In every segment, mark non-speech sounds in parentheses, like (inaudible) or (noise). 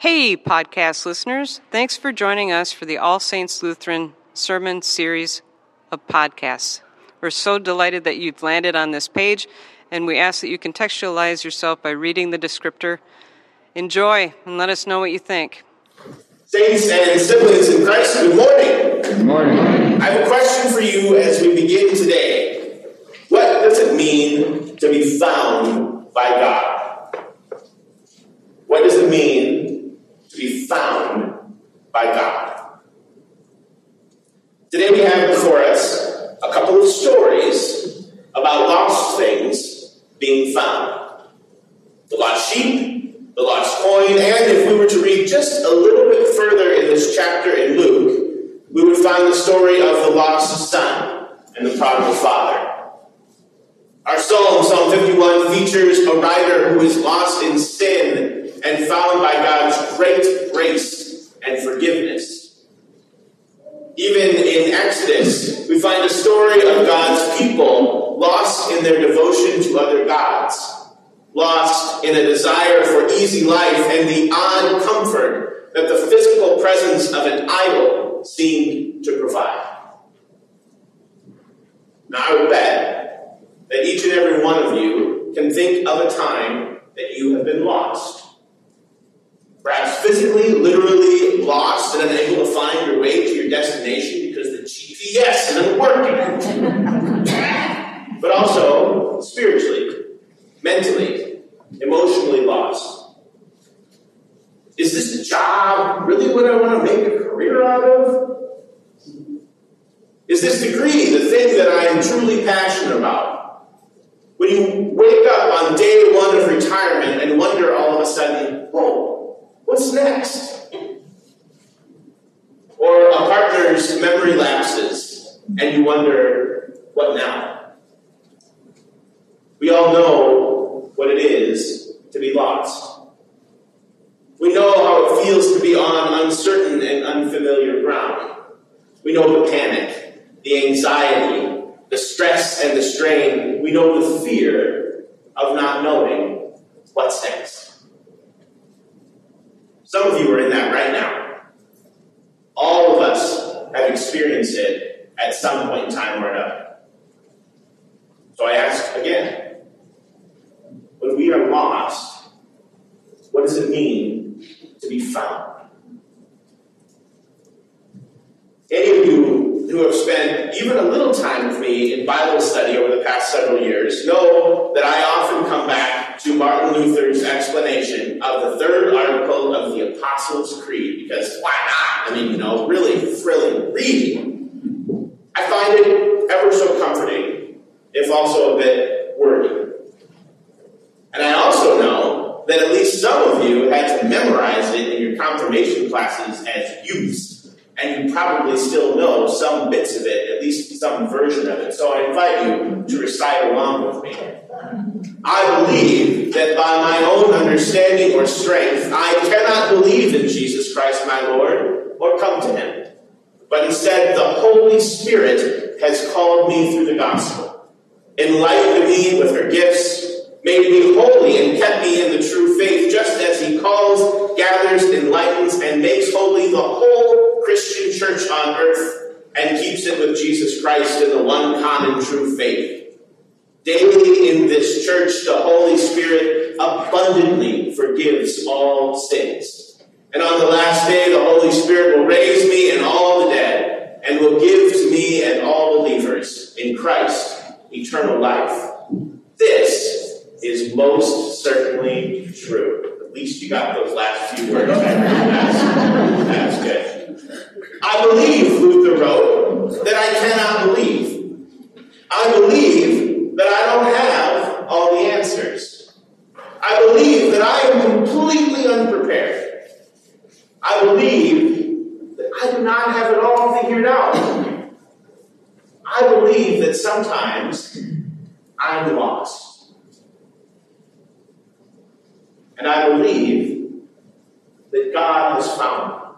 Hey, podcast listeners. Thanks for joining us for the All Saints Lutheran Sermon Series of podcasts. We're so delighted that you've landed on this page, and we ask that you contextualize yourself by reading the descriptor. Enjoy and let us know what you think. Saints and siblings in Christ, good morning. Good morning. I have a question for you as we begin today. What does it mean to be found by God? What does it mean to be found by God? Before us a couple of stories about lost things being found. The lost sheep, the lost coin, and if we were to read just a little bit further in this chapter in Luke, we would find the story of the lost son and the prodigal father. Our psalm, Psalm 51, features a writer who is lost in sin and found by God's great grace and forgiveness. Even in Exodus, we find a story of God's people lost in their devotion to other gods, lost in a desire for easy life and the odd comfort that the physical presence of an idol seemed to provide. Now, I would bet that each and every one of you can think of a time that you have been lost. Perhaps physically, literally lost and unable to find your way to your destination because the GPS isn't working. (laughs) but also spiritually, mentally, emotionally lost. Is this job really what I want to make a career out of? Is this degree the thing that I am truly passionate about? When you wake up on day one of retirement and wonder all of a sudden, whoa, what's next? Or a partner's memory lapses and you wonder, what now? We all know what it is to be lost. We know how it feels to be on uncertain and unfamiliar ground. We know the panic, the anxiety, the stress and the strain. We know the fear of not knowing what's next. Some of you are in that right now. All of us have experienced it at some point in time or another. So I ask again when we are lost, what does it mean to be found? Any of you who have spent even a little time with me in Bible study over the past several years know that I often come back to Martin Luther's explanation of the third article of the Apostles' Creed because why not? I mean, you know, really thrilling reading. I find it ever so comforting, if also a bit wordy. And I also know that at least some of you had to memorize it in your confirmation classes as youths and you probably still know some bits of it, at least some version of it. So I invite you to recite along with me. I believe that by my own understanding or strength, I cannot believe in Jesus Christ my Lord or come to him. But instead, the Holy Spirit has called me through the gospel, enlightened me with her gifts, made me holy and kept me in the true faith, just as he calls, gathers, enlightens, and makes holy the whole Christian church on earth and keeps it with Jesus Christ in the one common true faith. Daily in this church, the Holy Spirit abundantly forgives all sins. And on the last day, the Holy Spirit will raise me and all the dead and will give to me and all believers in Christ eternal life. This is most certainly true. At least you got those last few words. That's, (laughs) that's good. I believe, Luther wrote, that I cannot believe. I believe that I don't have all the answers. I believe that I am completely unprepared. I believe that I do not have it all figured out. I believe that sometimes I'm lost. And I believe that God has found me.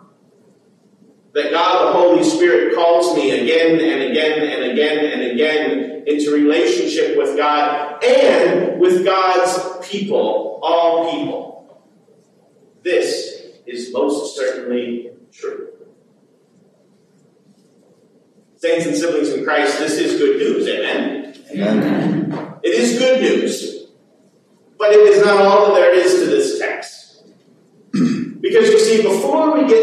That God, the Holy Spirit, calls me again and again and again and again into relationship with God and with God's people, all people. This is is most certainly true. Saints and siblings in Christ, this is good news. Amen? Amen. It is good news. But it is not all that there is to this text. because you see,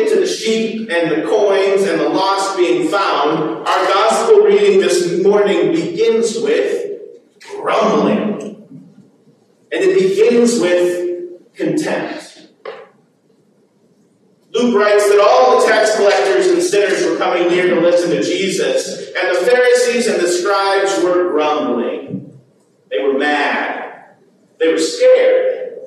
to the sheep and the coins and the lost being found, our gospel reading this morning begins with grumbling. And it begins with contempt. Luke writes that all the tax collectors and sinners were coming near to listen to Jesus, and the Pharisees and the scribes were grumbling. They were mad. They were scared.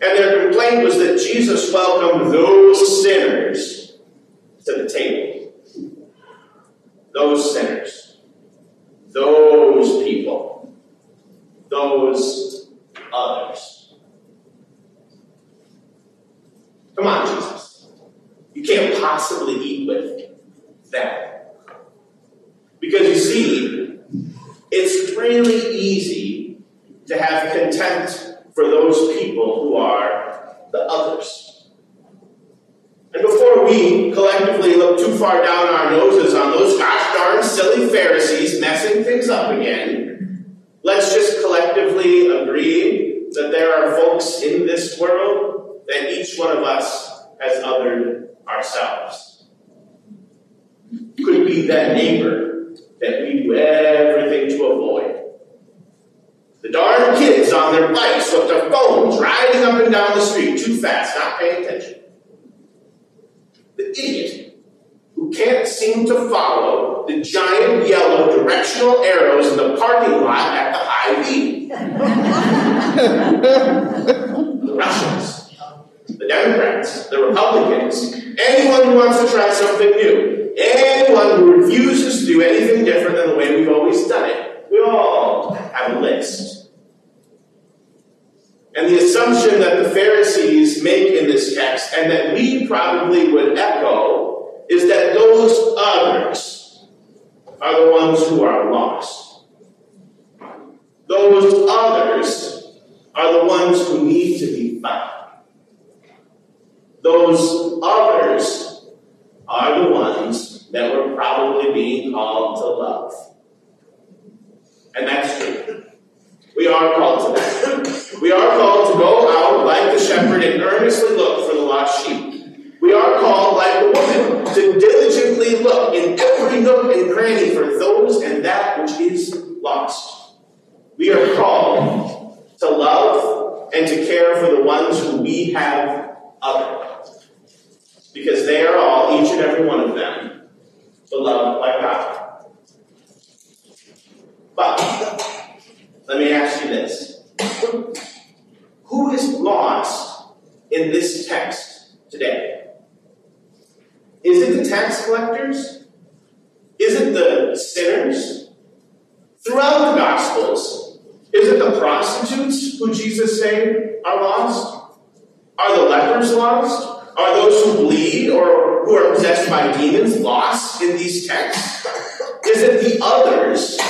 And their complaint was that Jesus welcomed those sinners to the table. Those sinners. Those people. Those others. Come on, Jesus. You can't possibly eat with that. Because you see, it's really easy to have contempt for those people who are the others. And before we collectively look too far down our noses on those gosh darn silly Pharisees messing things up again, let's just collectively agree that there are folks in this world that each one of us has othered ourselves. Could be that neighbor that we do everything to avoid. The darn kids on their bikes with their phones riding up and down the street too fast, not paying attention. The idiot who can't seem to follow the giant yellow directional arrows in the parking lot at the Hy-Vee. (laughs) the Russians, the Democrats, the Republicans, Anyone who wants to try something new. Anyone who refuses to do anything different than the way we've always done it. We all have a list. And the assumption that the Pharisees make in this text, and that we probably would echo, is that those others are the ones who are lost. Those others are the ones who need to be found. Those others are the ones that we're probably being called to love. And that's true. We are called to that. We are called to go out like the shepherd and earnestly look for the lost sheep. We are called, like the woman, to diligently look in every nook and cranny for those and that which is lost. We are called to love and to care for the ones who we have other. because they are all, each and every one of them, beloved by God. But let me ask you this Who is lost in this text today? Is it the tax collectors? Is it the sinners? Throughout the Gospels, is it the prostitutes who Jesus saved are lost? Are the lepers lost? Are those who bleed or who are possessed by demons lost in these texts? Is it the others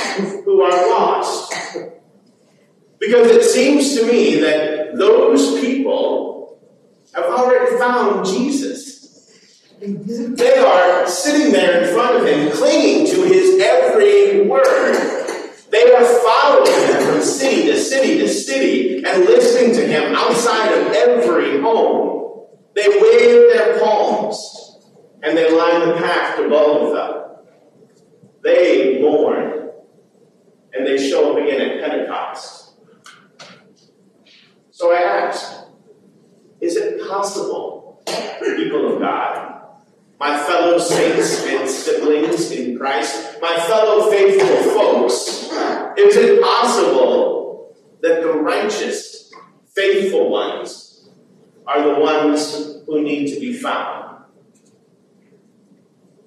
who are lost? Because it seems to me that those people have already found Jesus. They are sitting there in front of him, clinging to his every word. They are following him from city to city to city and listening to him outside of every home. They wave their palms and they line the path to Golgotha. They mourn and they show up again at Pentecost. So I ask, is it possible, people of God, my fellow saints and siblings in Christ, my fellow faithful folks, is it possible that the righteous, faithful ones are the ones who need to be found.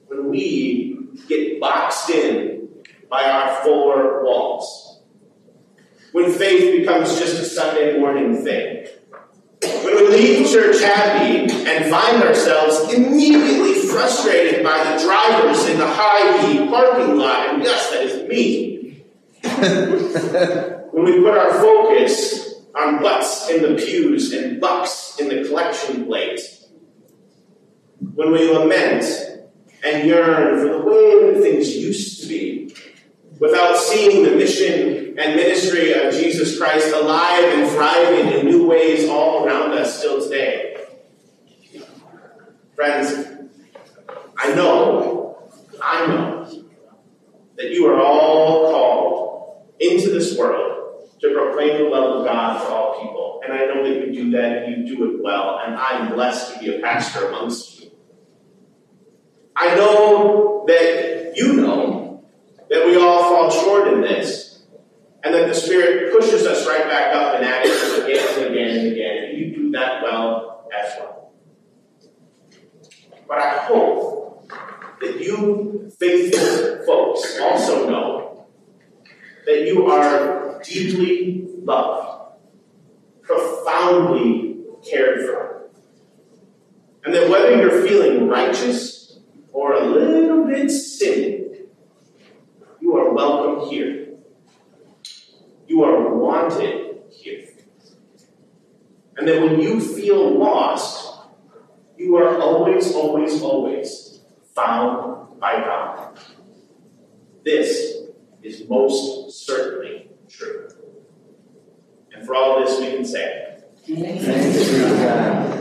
When we get boxed in by our four walls, when faith becomes just a Sunday morning thing, when we leave church happy and find ourselves immediately frustrated by the drivers in the Hy-Vee parking lot, and yes, that is me. (laughs) when we put our focus on butts in the pews and bucks in the collection plate. when we lament and yearn for the way that things used to be, without seeing the mission and ministry of Jesus Christ alive and thriving in new ways all around us still today. Friends, I know, I know that you are all called into this world to proclaim the love of God for all people. And I know that you do that and you do it well, and I'm blessed to be a pastor amongst you. I know that you know that we all fall short in this, and that the Spirit pushes us right back up and at it again and again and again, and you do that well as well. But I hope that you faithful folks also know that you are deeply loved, profoundly cared for, and that whether you're feeling righteous or a little bit sinning, welcome here. You are wanted here. And that when you feel lost, you are always, always, always found by God. This is most certainly true. And for all this, we can say, God.